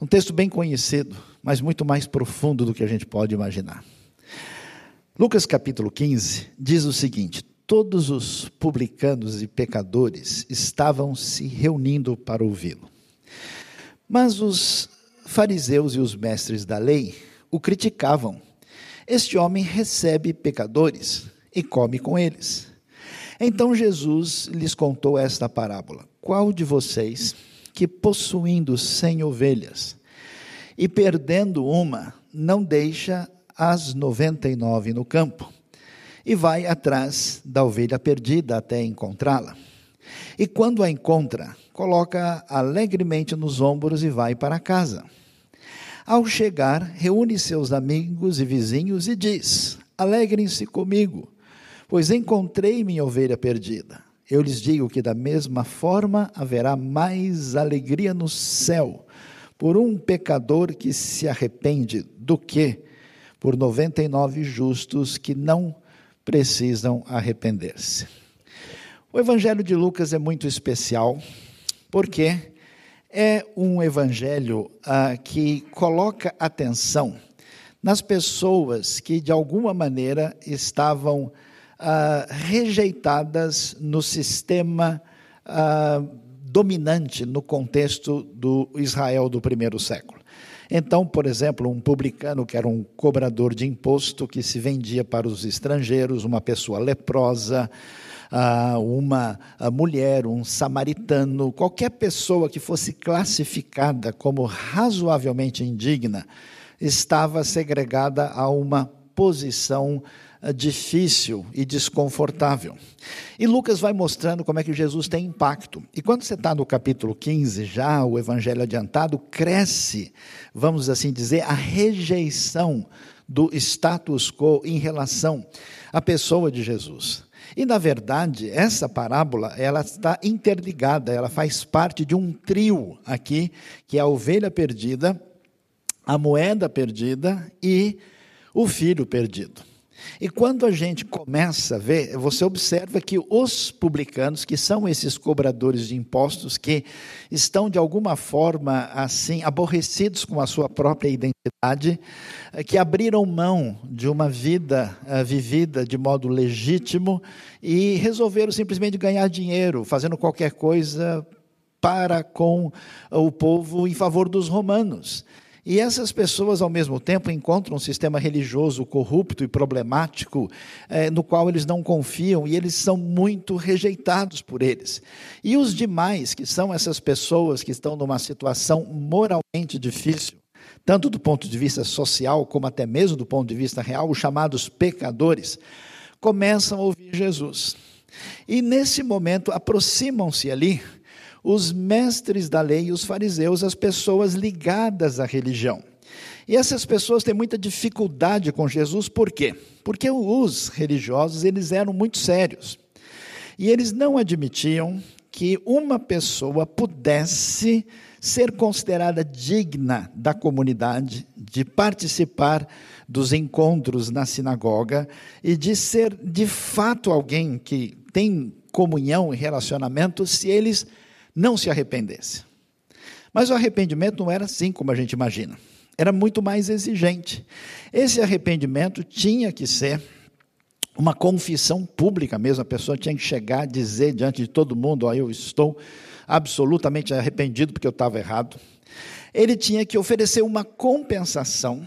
Um texto bem conhecido, mas muito mais profundo do que a gente pode imaginar. Lucas capítulo 15 diz o seguinte: Todos os publicanos e pecadores estavam se reunindo para ouvi-lo. Mas os fariseus e os mestres da lei o criticavam. Este homem recebe pecadores e come com eles. Então Jesus lhes contou esta parábola: Qual de vocês que possuindo cem ovelhas e perdendo uma, não deixa as noventa e nove no campo e vai atrás da ovelha perdida até encontrá-la. E quando a encontra, coloca alegremente nos ombros e vai para casa. Ao chegar, reúne seus amigos e vizinhos e diz: Alegrem-se comigo, pois encontrei minha ovelha perdida. Eu lhes digo que da mesma forma haverá mais alegria no céu por um pecador que se arrepende do que por 99 justos que não precisam arrepender-se. O Evangelho de Lucas é muito especial porque é um evangelho ah, que coloca atenção nas pessoas que de alguma maneira estavam ah, rejeitadas no sistema ah, dominante no contexto do Israel do primeiro século. Então, por exemplo, um publicano que era um cobrador de imposto que se vendia para os estrangeiros, uma pessoa leprosa, ah, uma mulher, um samaritano, qualquer pessoa que fosse classificada como razoavelmente indigna, estava segregada a uma posição difícil e desconfortável. E Lucas vai mostrando como é que Jesus tem impacto. E quando você está no capítulo 15, já o evangelho adiantado, cresce, vamos assim dizer, a rejeição do status quo em relação à pessoa de Jesus. E na verdade, essa parábola, ela está interligada, ela faz parte de um trio aqui, que é a ovelha perdida, a moeda perdida e o filho perdido. E quando a gente começa a ver, você observa que os publicanos, que são esses cobradores de impostos, que estão de alguma forma assim aborrecidos com a sua própria identidade, eh, que abriram mão de uma vida uh, vivida de modo legítimo e resolveram simplesmente ganhar dinheiro, fazendo qualquer coisa para com o povo em favor dos romanos. E essas pessoas, ao mesmo tempo, encontram um sistema religioso corrupto e problemático, eh, no qual eles não confiam e eles são muito rejeitados por eles. E os demais, que são essas pessoas que estão numa situação moralmente difícil, tanto do ponto de vista social, como até mesmo do ponto de vista real, os chamados pecadores, começam a ouvir Jesus. E nesse momento aproximam-se ali os mestres da lei e os fariseus, as pessoas ligadas à religião. E essas pessoas têm muita dificuldade com Jesus, por quê? Porque os religiosos, eles eram muito sérios. E eles não admitiam que uma pessoa pudesse ser considerada digna da comunidade, de participar dos encontros na sinagoga e de ser de fato alguém que tem comunhão e relacionamento se eles não se arrependesse. Mas o arrependimento não era assim como a gente imagina. Era muito mais exigente. Esse arrependimento tinha que ser uma confissão pública mesmo. A pessoa tinha que chegar a dizer diante de todo mundo: oh, eu estou absolutamente arrependido porque eu estava errado. Ele tinha que oferecer uma compensação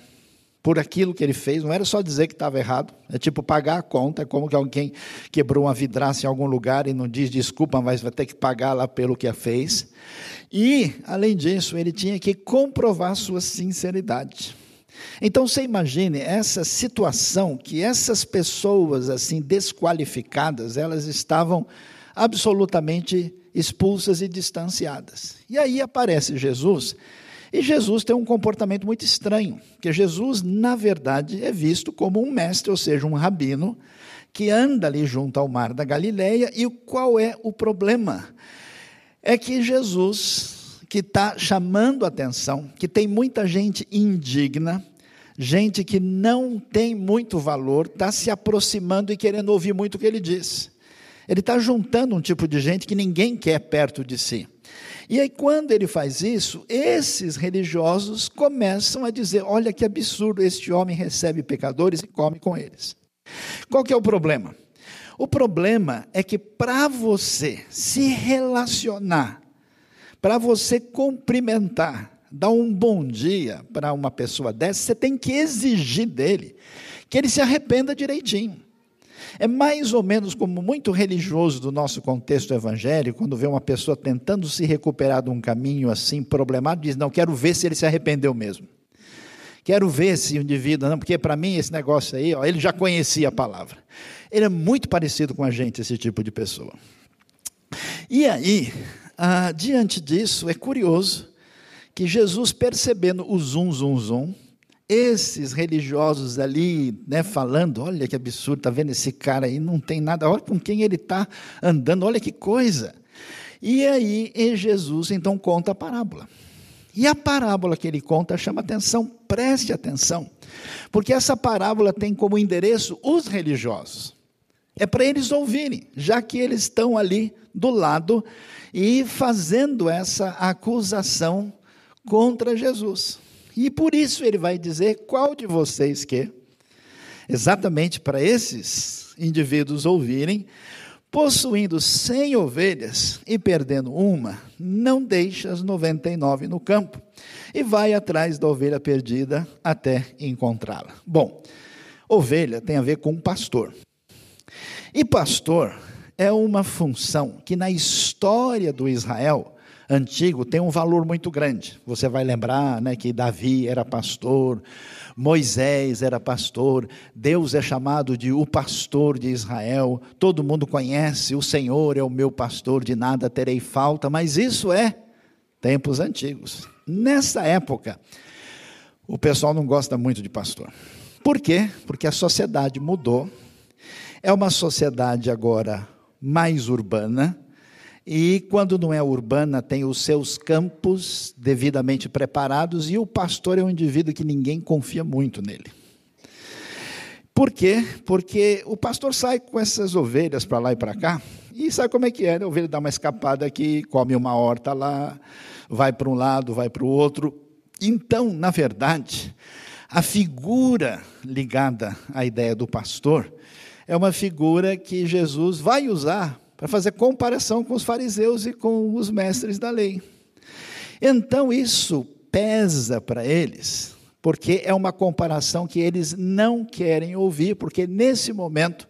por aquilo que ele fez, não era só dizer que estava errado, é tipo pagar a conta, é como que alguém quebrou uma vidraça em algum lugar e não diz desculpa, mas vai ter que pagar lá pelo que fez. E, além disso, ele tinha que comprovar sua sinceridade. Então você imagine essa situação que essas pessoas assim desqualificadas, elas estavam absolutamente expulsas e distanciadas. E aí aparece Jesus e Jesus tem um comportamento muito estranho, porque Jesus, na verdade, é visto como um mestre, ou seja, um rabino, que anda ali junto ao mar da Galileia, e qual é o problema? É que Jesus, que está chamando atenção, que tem muita gente indigna, gente que não tem muito valor, está se aproximando e querendo ouvir muito o que ele diz. Ele está juntando um tipo de gente que ninguém quer perto de si. E aí, quando ele faz isso, esses religiosos começam a dizer: olha que absurdo, este homem recebe pecadores e come com eles. Qual que é o problema? O problema é que para você se relacionar, para você cumprimentar, dar um bom dia para uma pessoa dessa, você tem que exigir dele que ele se arrependa direitinho. É mais ou menos como muito religioso do nosso contexto evangélico, quando vê uma pessoa tentando se recuperar de um caminho assim problemático, diz: Não, quero ver se ele se arrependeu mesmo. Quero ver se o indivíduo, não, porque para mim esse negócio aí, ó, ele já conhecia a palavra. Ele é muito parecido com a gente, esse tipo de pessoa. E aí, ah, diante disso, é curioso que Jesus, percebendo o zum, zum, zum, esses religiosos ali, né, falando, olha que absurdo, tá vendo esse cara aí, não tem nada, olha com quem ele está andando, olha que coisa. E aí, Jesus então conta a parábola. E a parábola que ele conta chama atenção, preste atenção, porque essa parábola tem como endereço os religiosos. É para eles ouvirem, já que eles estão ali do lado e fazendo essa acusação contra Jesus. E por isso ele vai dizer qual de vocês que, exatamente para esses indivíduos ouvirem, possuindo cem ovelhas e perdendo uma, não deixa as noventa e nove no campo e vai atrás da ovelha perdida até encontrá-la. Bom, ovelha tem a ver com pastor. E pastor é uma função que na história do Israel antigo tem um valor muito grande. Você vai lembrar né, que Davi era pastor, Moisés era pastor, Deus é chamado de o pastor de Israel, todo mundo conhece, o Senhor é o meu pastor, de nada terei falta, mas isso é tempos antigos. Nessa época, o pessoal não gosta muito de pastor. Por quê? Porque a sociedade mudou. É uma sociedade agora mais urbana, e quando não é urbana, tem os seus campos devidamente preparados, e o pastor é um indivíduo que ninguém confia muito nele. Por quê? Porque o pastor sai com essas ovelhas para lá e para cá, e sabe como é que é, né? A ovelha dá uma escapada aqui, come uma horta lá, vai para um lado, vai para o outro. Então, na verdade, a figura ligada à ideia do pastor é uma figura que Jesus vai usar para fazer comparação com os fariseus e com os mestres da lei. Então isso pesa para eles, porque é uma comparação que eles não querem ouvir, porque nesse momento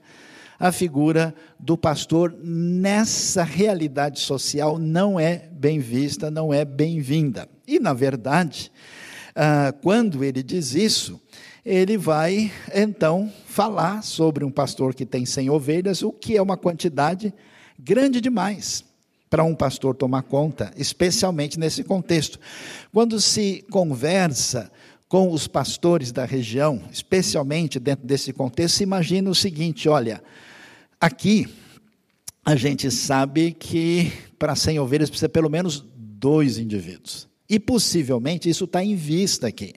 a figura do pastor nessa realidade social não é bem vista, não é bem-vinda. E, na verdade, ah, quando ele diz isso, ele vai então falar sobre um pastor que tem 100 ovelhas, o que é uma quantidade grande demais para um pastor tomar conta, especialmente nesse contexto. Quando se conversa com os pastores da região, especialmente dentro desse contexto, se imagina o seguinte: olha, aqui a gente sabe que para 100 ovelhas precisa pelo menos dois indivíduos. E possivelmente isso está em vista aqui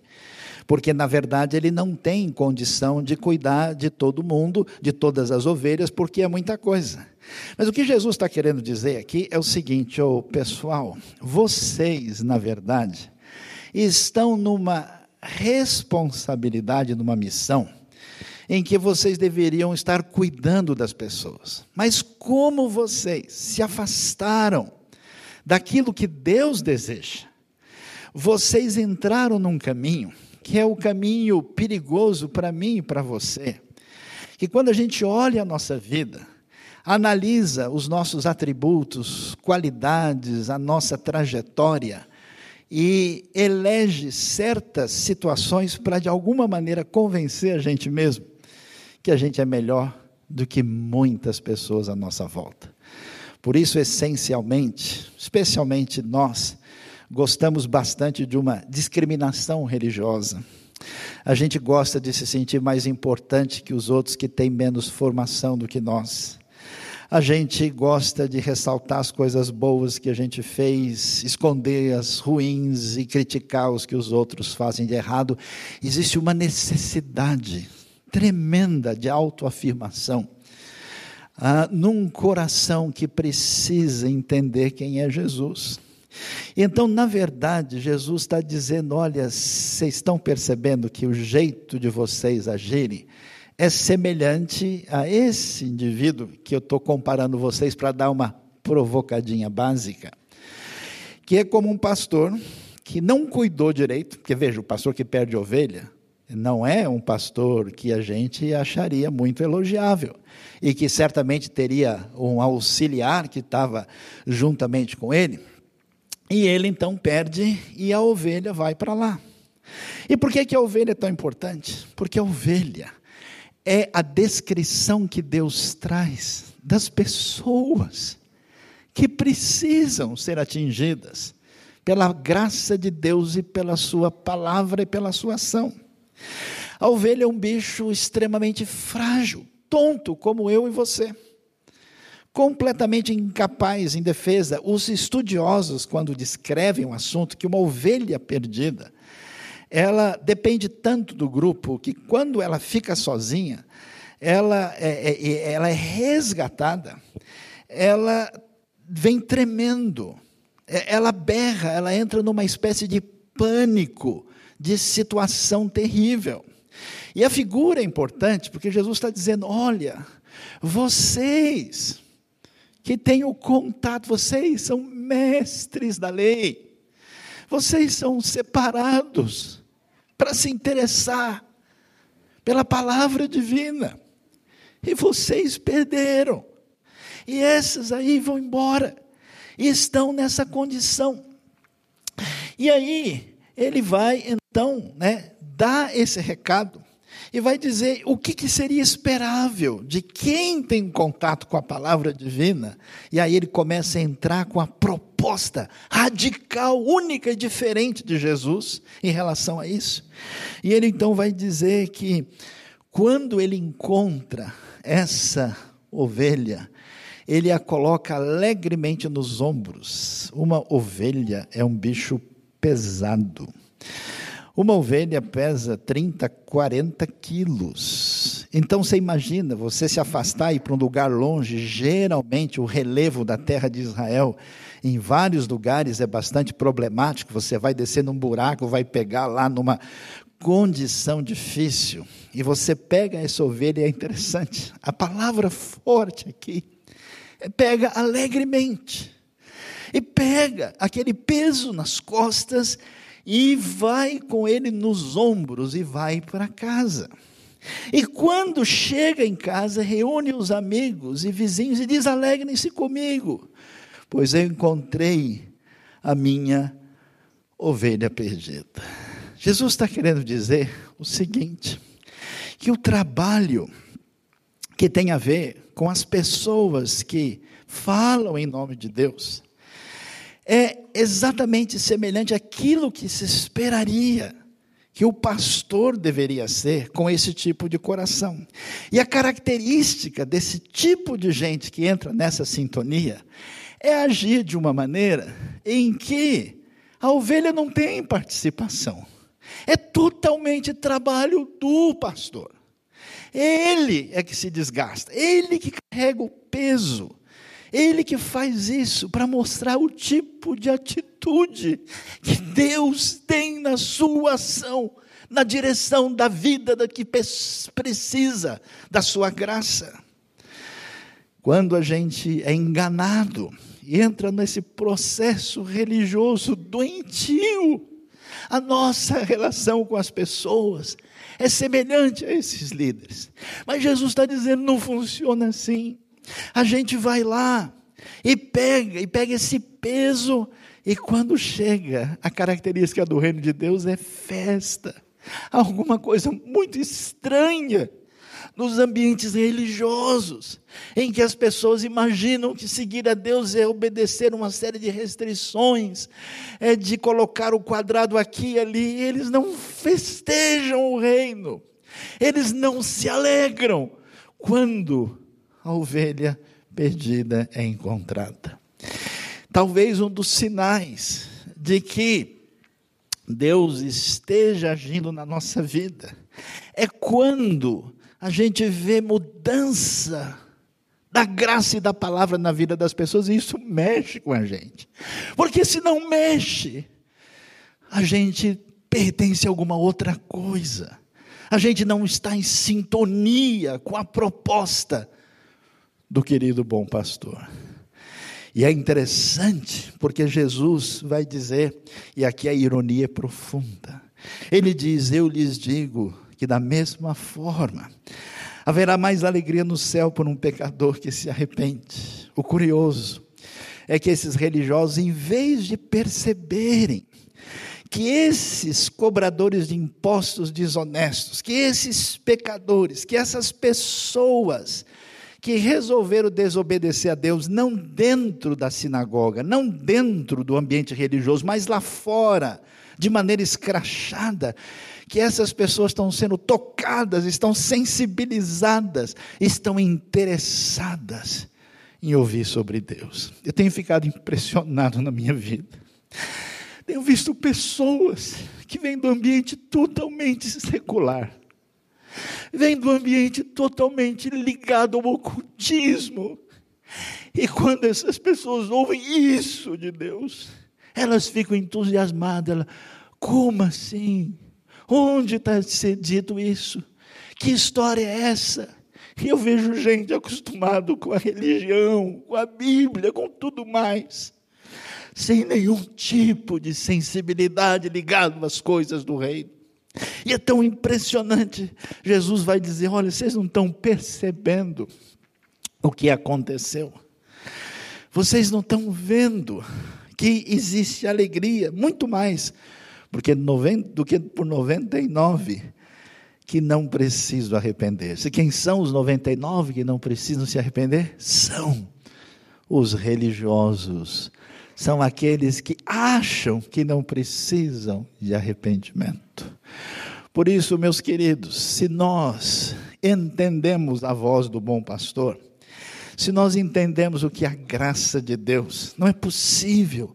porque na verdade ele não tem condição de cuidar de todo mundo, de todas as ovelhas, porque é muita coisa. Mas o que Jesus está querendo dizer aqui é o seguinte, oh, pessoal, vocês, na verdade, estão numa responsabilidade, numa missão, em que vocês deveriam estar cuidando das pessoas. Mas como vocês se afastaram daquilo que Deus deseja, vocês entraram num caminho que é o caminho perigoso para mim e para você. Que quando a gente olha a nossa vida, analisa os nossos atributos, qualidades, a nossa trajetória e elege certas situações para de alguma maneira convencer a gente mesmo que a gente é melhor do que muitas pessoas à nossa volta. Por isso, essencialmente, especialmente nós, gostamos bastante de uma discriminação religiosa. A gente gosta de se sentir mais importante que os outros que têm menos formação do que nós. A gente gosta de ressaltar as coisas boas que a gente fez, esconder as ruins e criticar os que os outros fazem de errado. Existe uma necessidade tremenda de autoafirmação. Ah, num coração que precisa entender quem é Jesus. Então, na verdade, Jesus está dizendo: olha, vocês estão percebendo que o jeito de vocês agirem é semelhante a esse indivíduo que eu estou comparando vocês para dar uma provocadinha básica, que é como um pastor que não cuidou direito, porque veja, o pastor que perde ovelha não é um pastor que a gente acharia muito elogiável e que certamente teria um auxiliar que estava juntamente com ele. E ele então perde e a ovelha vai para lá. E por que, que a ovelha é tão importante? Porque a ovelha é a descrição que Deus traz das pessoas que precisam ser atingidas pela graça de Deus e pela Sua palavra e pela Sua ação. A ovelha é um bicho extremamente frágil, tonto, como eu e você. Completamente incapaz, em defesa. Os estudiosos, quando descrevem um assunto, que uma ovelha perdida ela depende tanto do grupo que quando ela fica sozinha, ela é, é, é, ela é resgatada, ela vem tremendo, é, ela berra, ela entra numa espécie de pânico, de situação terrível. E a figura é importante, porque Jesus está dizendo: olha, vocês que têm o contato, vocês são mestres da lei, vocês são separados para se interessar pela palavra divina. E vocês perderam. E esses aí vão embora. E estão nessa condição. E aí, ele vai então, né, dar esse recado e vai dizer o que, que, seria esperável de quem tem contato com a palavra divina, e aí ele começa a entrar com a proposta radical, única e diferente de Jesus em relação a isso. E ele então vai dizer que quando ele encontra essa ovelha, ele a coloca alegremente nos ombros. Uma ovelha é um bicho pesado. Uma ovelha pesa 30, 40 quilos. Então você imagina você se afastar e ir para um lugar longe, geralmente o relevo da terra de Israel, em vários lugares é bastante problemático. Você vai descer num buraco, vai pegar lá numa condição difícil. E você pega essa ovelha, é interessante. A palavra forte aqui é pega alegremente. E pega aquele peso nas costas e vai com ele nos ombros e vai para casa. E quando chega em casa, reúne os amigos e vizinhos e diz: Alegrem-se comigo, pois eu encontrei a minha ovelha perdida. Jesus está querendo dizer o seguinte: que o trabalho que tem a ver com as pessoas que falam em nome de Deus, é exatamente semelhante àquilo que se esperaria que o pastor deveria ser com esse tipo de coração. E a característica desse tipo de gente que entra nessa sintonia é agir de uma maneira em que a ovelha não tem participação. É totalmente trabalho do pastor. Ele é que se desgasta, ele que carrega o peso ele que faz isso para mostrar o tipo de atitude que Deus tem na sua ação, na direção da vida da que precisa da sua graça. Quando a gente é enganado e entra nesse processo religioso doentio, a nossa relação com as pessoas é semelhante a esses líderes. Mas Jesus está dizendo: não funciona assim. A gente vai lá e pega, e pega esse peso, e quando chega, a característica do reino de Deus é festa. Alguma coisa muito estranha nos ambientes religiosos, em que as pessoas imaginam que seguir a Deus é obedecer uma série de restrições, é de colocar o quadrado aqui e ali, e eles não festejam o reino, eles não se alegram quando a ovelha perdida é encontrada. Talvez um dos sinais de que Deus esteja agindo na nossa vida é quando a gente vê mudança da graça e da palavra na vida das pessoas, e isso mexe com a gente. Porque se não mexe, a gente pertence a alguma outra coisa. A gente não está em sintonia com a proposta do querido bom pastor. E é interessante, porque Jesus vai dizer, e aqui a ironia é profunda. Ele diz: Eu lhes digo que da mesma forma haverá mais alegria no céu por um pecador que se arrepende. O curioso é que esses religiosos, em vez de perceberem que esses cobradores de impostos desonestos, que esses pecadores, que essas pessoas que resolveram desobedecer a Deus, não dentro da sinagoga, não dentro do ambiente religioso, mas lá fora, de maneira escrachada, que essas pessoas estão sendo tocadas, estão sensibilizadas, estão interessadas em ouvir sobre Deus. Eu tenho ficado impressionado na minha vida. Tenho visto pessoas que vêm do ambiente totalmente secular, vêm do ambiente totalmente ligado ao ocultismo. E quando essas pessoas ouvem isso de Deus, elas ficam entusiasmadas. Elas, Como assim? Onde está dito isso? Que história é essa? E eu vejo gente acostumado com a religião, com a Bíblia, com tudo mais sem nenhum tipo de sensibilidade ligado às coisas do reino. E é tão impressionante. Jesus vai dizer: olha, vocês não estão percebendo o que aconteceu. Vocês não estão vendo que existe alegria, muito mais porque 90, do que por 99 que não precisam arrepender-se. Quem são os 99 que não precisam se arrepender? São os religiosos são aqueles que acham que não precisam de arrependimento. Por isso, meus queridos, se nós entendemos a voz do bom pastor, se nós entendemos o que é a graça de Deus, não é possível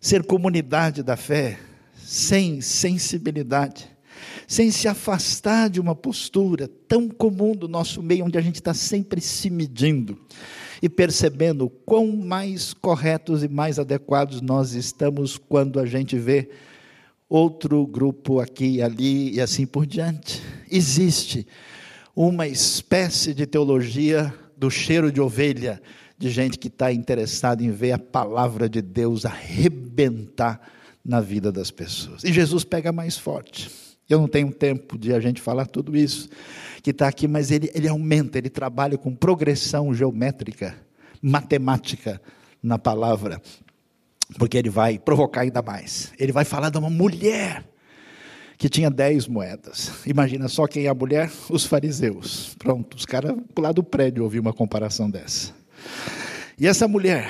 ser comunidade da fé sem sensibilidade, sem se afastar de uma postura tão comum do nosso meio, onde a gente está sempre se medindo e percebendo quão mais corretos e mais adequados nós estamos quando a gente vê outro grupo aqui e ali e assim por diante. Existe uma espécie de teologia do cheiro de ovelha, de gente que está interessada em ver a palavra de Deus arrebentar na vida das pessoas. E Jesus pega mais forte. Eu não tenho tempo de a gente falar tudo isso que está aqui, mas ele, ele aumenta, ele trabalha com progressão geométrica, matemática na palavra, porque ele vai provocar ainda mais. Ele vai falar de uma mulher que tinha dez moedas. Imagina só quem é a mulher? Os fariseus. Pronto, os caras pular do prédio ouvir uma comparação dessa. E essa mulher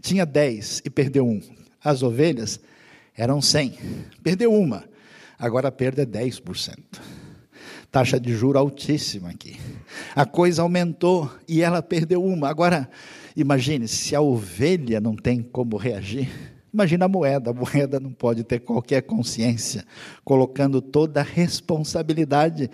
tinha dez e perdeu um. As ovelhas eram cem, perdeu uma agora a perda é 10%. Taxa de juro altíssima aqui. A coisa aumentou e ela perdeu uma. Agora, imagine, se a ovelha não tem como reagir, imagina a moeda. A moeda não pode ter qualquer consciência, colocando toda a responsabilidade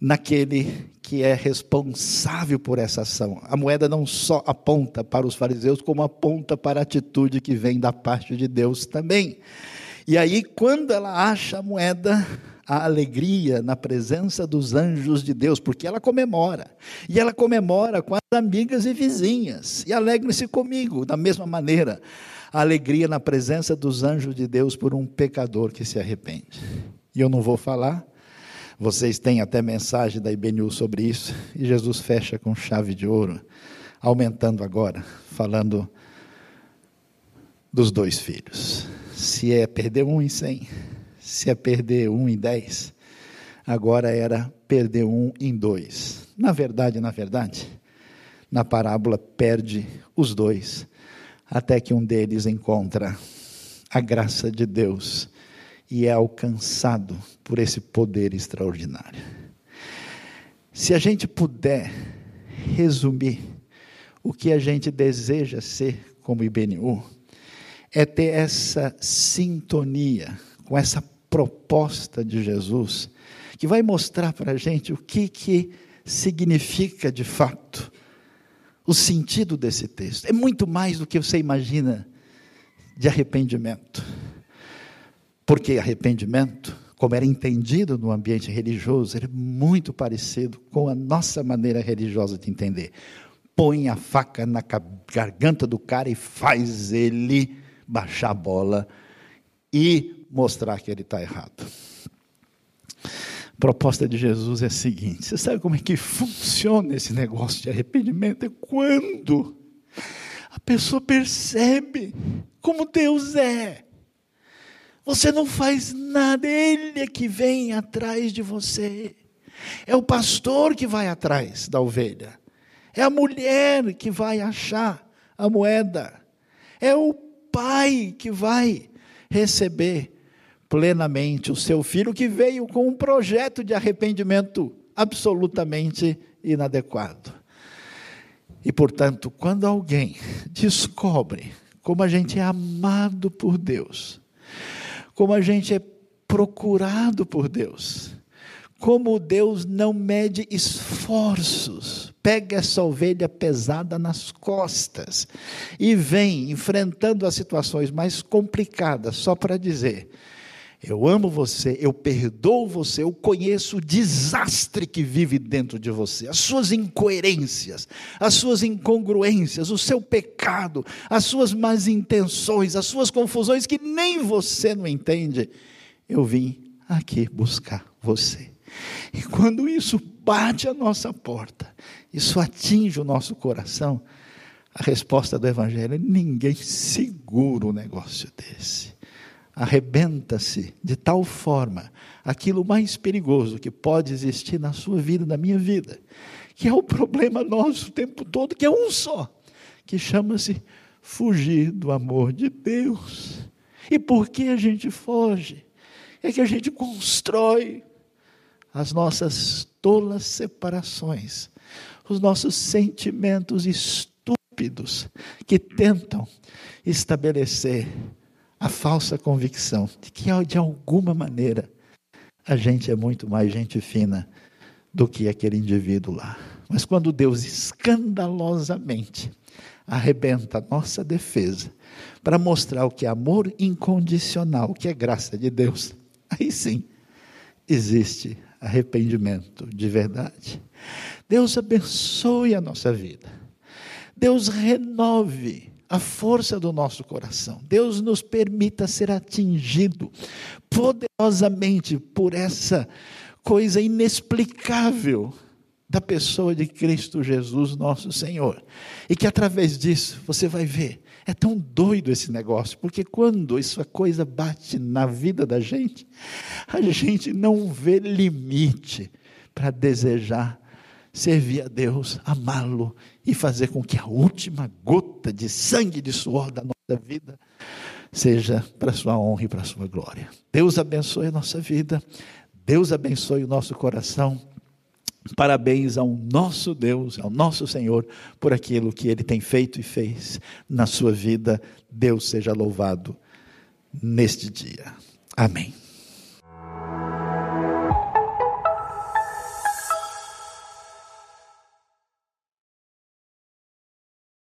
naquele que é responsável por essa ação. A moeda não só aponta para os fariseus, como aponta para a atitude que vem da parte de Deus também. E aí, quando ela acha a moeda, a alegria na presença dos anjos de Deus, porque ela comemora. E ela comemora com as amigas e vizinhas. E alegrem-se comigo, da mesma maneira. A alegria na presença dos anjos de Deus por um pecador que se arrepende. E eu não vou falar, vocês têm até mensagem da IBNU sobre isso, e Jesus fecha com chave de ouro, aumentando agora, falando dos dois filhos se é perder um em cem, se é perder um em dez, agora era perder um em dois. Na verdade, na verdade, na parábola perde os dois, até que um deles encontra a graça de Deus e é alcançado por esse poder extraordinário. Se a gente puder resumir o que a gente deseja ser como IBNU, é ter essa sintonia com essa proposta de Jesus, que vai mostrar para a gente o que, que significa de fato o sentido desse texto. É muito mais do que você imagina de arrependimento. Porque arrependimento, como era entendido no ambiente religioso, era muito parecido com a nossa maneira religiosa de entender. Põe a faca na garganta do cara e faz ele baixar a bola e mostrar que ele está errado. A proposta de Jesus é a seguinte: você sabe como é que funciona esse negócio de arrependimento? É quando a pessoa percebe como Deus é. Você não faz nada, Ele é que vem atrás de você. É o pastor que vai atrás da ovelha. É a mulher que vai achar a moeda. É o pai que vai receber plenamente o seu filho que veio com um projeto de arrependimento absolutamente inadequado. E, portanto, quando alguém descobre como a gente é amado por Deus, como a gente é procurado por Deus, como Deus não mede esforços, pega essa ovelha pesada nas costas e vem enfrentando as situações mais complicadas só para dizer: eu amo você, eu perdoo você, eu conheço o desastre que vive dentro de você, as suas incoerências, as suas incongruências, o seu pecado, as suas más intenções, as suas confusões que nem você não entende. Eu vim aqui buscar você. E quando isso bate a nossa porta, isso atinge o nosso coração, a resposta do Evangelho é: ninguém segura um negócio desse arrebenta-se de tal forma aquilo mais perigoso que pode existir na sua vida, na minha vida, que é o problema nosso o tempo todo, que é um só, que chama-se fugir do amor de Deus. E por que a gente foge? É que a gente constrói as nossas tolas separações, os nossos sentimentos estúpidos que tentam estabelecer a falsa convicção de que, de alguma maneira, a gente é muito mais gente fina do que aquele indivíduo lá. Mas quando Deus escandalosamente arrebenta a nossa defesa para mostrar o que é amor incondicional, o que é graça de Deus, aí sim existe arrependimento de verdade. Deus abençoe a nossa vida. Deus renove a força do nosso coração. Deus nos permita ser atingido poderosamente por essa coisa inexplicável da pessoa de Cristo Jesus, nosso Senhor. E que através disso você vai ver, é tão doido esse negócio, porque quando essa coisa bate na vida da gente, a gente não vê limite para desejar servir a Deus, amá-lo e fazer com que a última gota de sangue de suor da nossa vida seja para a sua honra e para a sua glória. Deus abençoe a nossa vida, Deus abençoe o nosso coração. Parabéns ao nosso Deus, ao nosso Senhor, por aquilo que Ele tem feito e fez na sua vida. Deus seja louvado neste dia. Amém.